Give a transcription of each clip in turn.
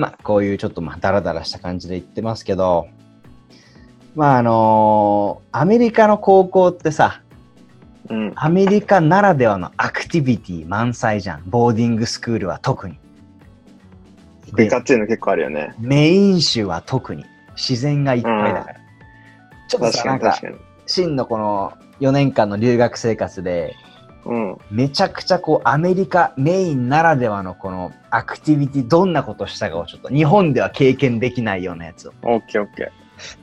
まあ、こういうちょっとまあ、ダラダラした感じで言ってますけど、まあ、あのーアメリカの高校ってさ、うん。アメリカならではのアクティビティ満載じゃん。ボーディングスクールは特に。部活いうの結構あるよね。メイン州は特に。自然がいっぱいだから。ちょっとさ、なんか。真のこの4年間の留学生活で、うん。めちゃくちゃこうアメリカメインならではのこのアクティビティどんなことしたかをちょっと日本では経験できないようなやつを。オッケーオッケー。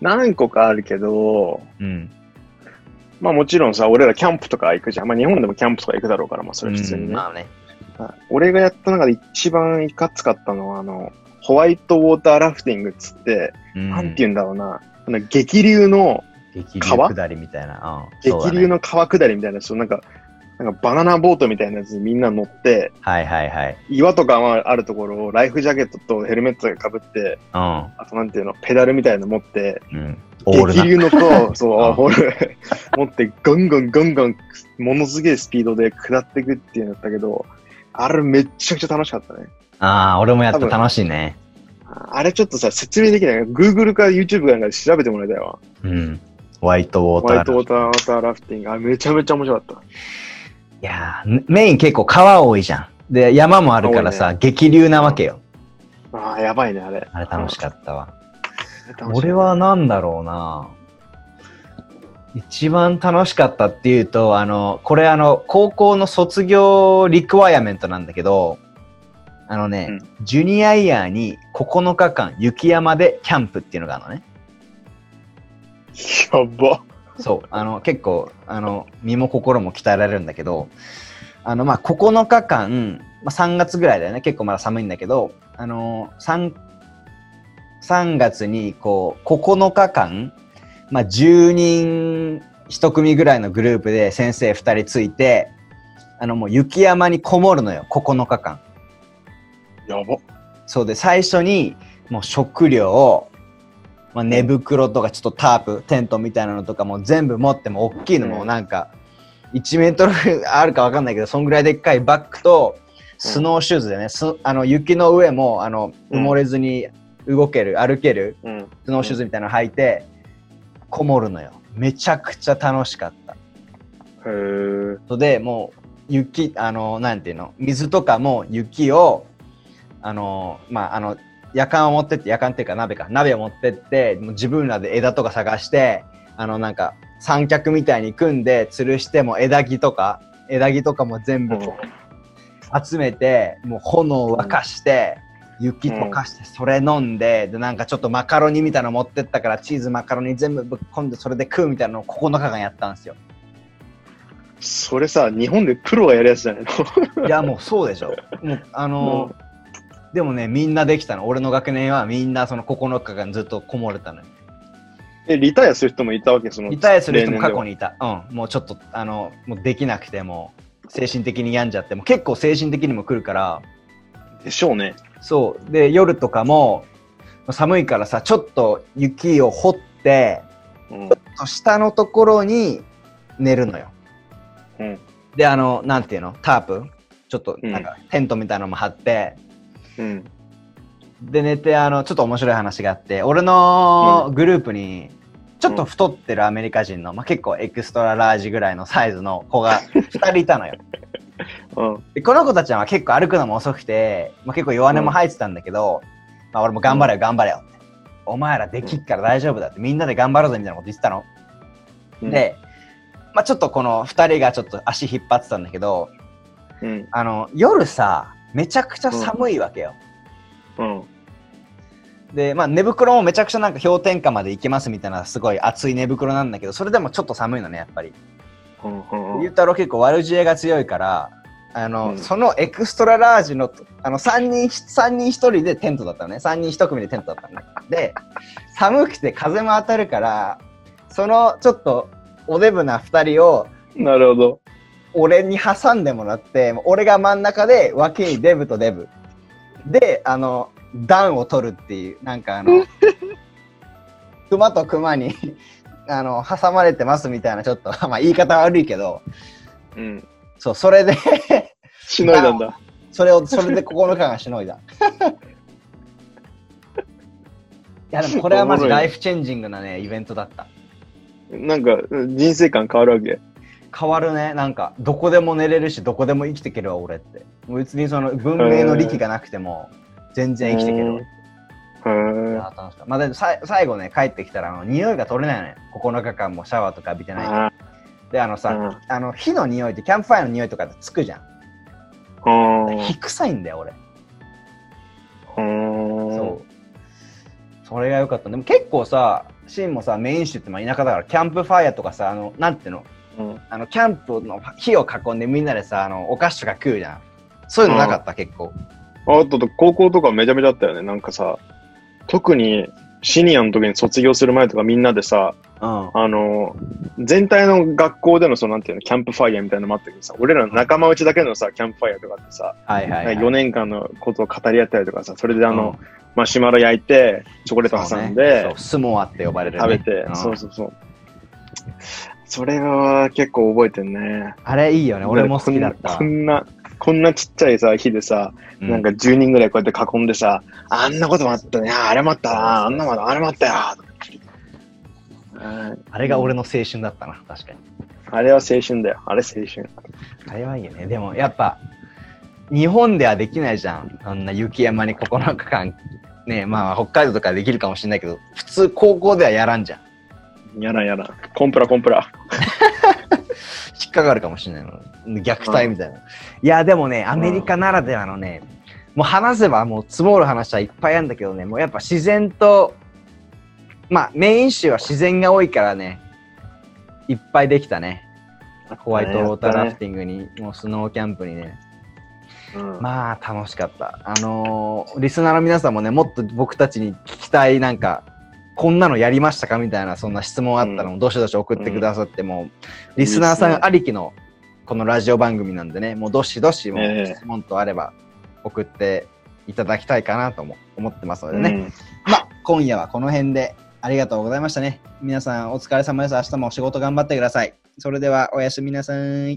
何個かあるけど、うん。まあもちろんさ、俺らキャンプとか行くじゃん。まあ日本でもキャンプとか行くだろうから、まあそれ普通にね。まあね。俺がやった中で一番いかつかったのは、あの、ホワイトウォーターラフティングっつって、うんなんて言うんだろうな、あの激流の、激流川？下りみたいな。うん激流の川下りみたいな、そうなんか、なんかバナナボートみたいなやつにみんな乗って、はいはいはい。岩とかがあるところをライフジャケットとヘルメットが被って、うあとなんていうの、ペダルみたいなの持って、ん。うん。激流の川を、そう、あホール持って、ガンガンガンガン、ものすげえスピードで下っていくっていうのだったけど、あれめっちゃくちゃ楽しかったね。ああ、俺もやった楽しいね。あれちょっとさ、説明できない。Google か YouTube かなんかで調べてもらいたいわ。うん。ホワイトウォーター。ホワイトウォーターラフティング。あ、めちゃめちゃ面白かった。いやーメイン結構川多いじゃん。で、山もあるからさ、激流なわけよ。ああ、やばいね、あれ。あれ楽しかったわ。俺はなんだろうな一番楽しかったっていうと、あの、これあの、高校の卒業リクワイアメントなんだけど、あのね、ジュニアイヤーに9日間雪山でキャンプっていうのがあるのね。やば。そう、あの、結構、あの、身も心も鍛えられるんだけど、あの、まあ、9日間、まあ、3月ぐらいだよね。結構まだ寒いんだけど、あの、3、3月に、こう、9日間、まあ、10人1組ぐらいのグループで先生2人ついて、あの、もう雪山にこもるのよ、9日間。やば。そうで、最初に、もう食料を、まあ、寝袋とかちょっとタープ、テントみたいなのとかも全部持っても、大きいのもうんなんか、1メートルあるかわかんないけど、そんぐらいでっかいバッグと、スノーシューズでね、すあの雪の上もあの埋もれずに動ける、歩けるうん。スノーシューズみたいなの履いて、こもるのよ。めちゃくちゃ楽しかった。へえ。のでもう雪あのなんていうの水とかも雪をあのまああの夜間を持ってって夜間っていうか鍋か鍋を持ってってもう自分らで枝とか探してあのなんか三脚みたいに組んで吊るしても枝木とか枝木とかも全部集めてもう炎を沸かして、雪溶かしてそれ飲んででなんかちょっとマカロニみたいなの持ってったからチーズマカロニ全部ぶっ込んでそれで食うみたいなのを9日間やったんですよ。それさ、日本でプロがやるやつじゃないの？いや、もうそうでしょ。もう、あのーでもね、みんなできたの。俺の学年はみんなその9日間ずっとこもれたのよ。え、リタイアする人もいたわけ？その。リタイアする人も過去に。にいた。うん。もうちょっと、あの、もうできなくても、精神的に病んじゃって、もう結構精神的にも来るから、でしょうね。そう。で、夜とかも、寒いからさ、ちょっと雪を掘って、うん。下のところに寝るのよ。うん。で、あの、なんていうの？タープ？ちょっと、なんか、テントみたいなのも張って、うん。で寝てあのちょっと面白い話があって俺のグループにちょっと太ってるアメリカ人の、まあ、結構エクストララージぐらいのサイズの子が 2人いたのようん。でこの子たちは結構歩くのも遅くて、まあ、結構弱音も入ってたんだけど、まあ、俺も頑張れよ頑張れよって、お前らできっから大丈夫だってみんなで頑張ろうぜみたいなこと言ってたの、うん、で、まあ、ちょっとこの2人がちょっと足引っ張ってたんだけどうん。あの夜さめちゃくちゃ寒いわけよ、うん。で、まあ、寝袋もめちゃくちゃなんか氷点下まで行けますみたいなすごい厚い寝袋なんだけどそれでもちょっと寒いのねやっぱり。うん。うん。ゆうたろう結構悪知恵が強いからあの、うんそのエクストララージのあの3人三人1人でテントだったのね3人1組でテントだったのね。で寒くて風も当たるからそのちょっとおデブな2人をなるほど。俺に挟んでもらって俺が真ん中で脇にデブとデブであの暖を取るっていうなんかあの 熊と熊にあの挟まれてますみたいなちょっと まあ言い方悪いけどうん。そうそれでしのいだんだ。それをそれで9日間しのいだ やでもこれはマジライフチェンジングなね、イベントだった。なんか、人生観変わるわけ。変わるね。なんか、どこでも寝れるし、どこでも生きていけるわ、俺って。別にその文明の利器がなくても、全然生きていけるわ。ったまあ、でさい最後ね、帰ってきたら、あの匂いが取れないのよ。9日間もシャワーとか浴びてないで、あのさ、うんあの火の匂いって、キャンプファイアの匂いとかってつくじゃん。火臭いんだよ、俺。うんそう。それが良かった。でも結構さ、シーンもさ、メイン州ってまあ田舎だから、キャンプファイアとかさ、あの、なんていうの、うんあの、キャンプの火を囲んでみんなでさ、あの、お菓子とか食うじゃん。そういうのなかった、結構。あと、高校とかめちゃめちゃあったよね。なんかさ、特にシニアの時に卒業する前とかみんなでさ、うん。あの、全体の学校でのそのなんていうの、キャンプファイヤーみたいなのもあったけどさ、俺らの仲間内だけのさ、キャンプファイヤーとかってさ、はいはい、はい。4年間のことを語り合ったりとかさ、それであの、うんマシュマロ焼いて、チョコレート挟んで、ねスモアって呼ばれる、ね。食べて、うんそうそうそう。それは結構覚えてんね。あれいいよね。俺も好きだったこ。んな、こんなちっちゃいさ、火でさ、うんなんか10人ぐらいこうやって囲んでさ、あんなこともあったね、ああれもあったな、あんなもあれもあったよ。うんあれが俺の青春だったな、確かに。あれは青春だよ。あれ青春。あれはいいよね。でもやっぱ、日本ではできないじゃん。あんな雪山に9日間。ねまあ北海道とかできるかもしれないけど、普通高校ではやらんじゃん。やらんやらん。コンプラコンプラ。引っかかるかもしれないの。虐待みたいな。いや、でもね、アメリカならではのね、もう話せばもう積もる話はいっぱいあるんだけどね、もうやっぱ自然と、まあメイン州は自然が多いからね、いっぱいできたね。ホワイトウォーターラフティングに、もうスノーキャンプにね。うんまあ楽しかった。あのーリスナーの皆さんもね、もっと僕たちに聞きたい、なんか、こんなのやりましたか？みたいな、そんな質問あったら、うどしどし送ってくださって、もう、リスナーさんありきの、このラジオ番組なんでね、もうどしどし、もうええ質問とあれば、送っていただきたいかなとも思ってますのでね。うんまあ、今夜はこの辺で、ありがとうございましたね。皆さん、お疲れ様です。明日もお仕事頑張ってください。それでは、おやすみなさい。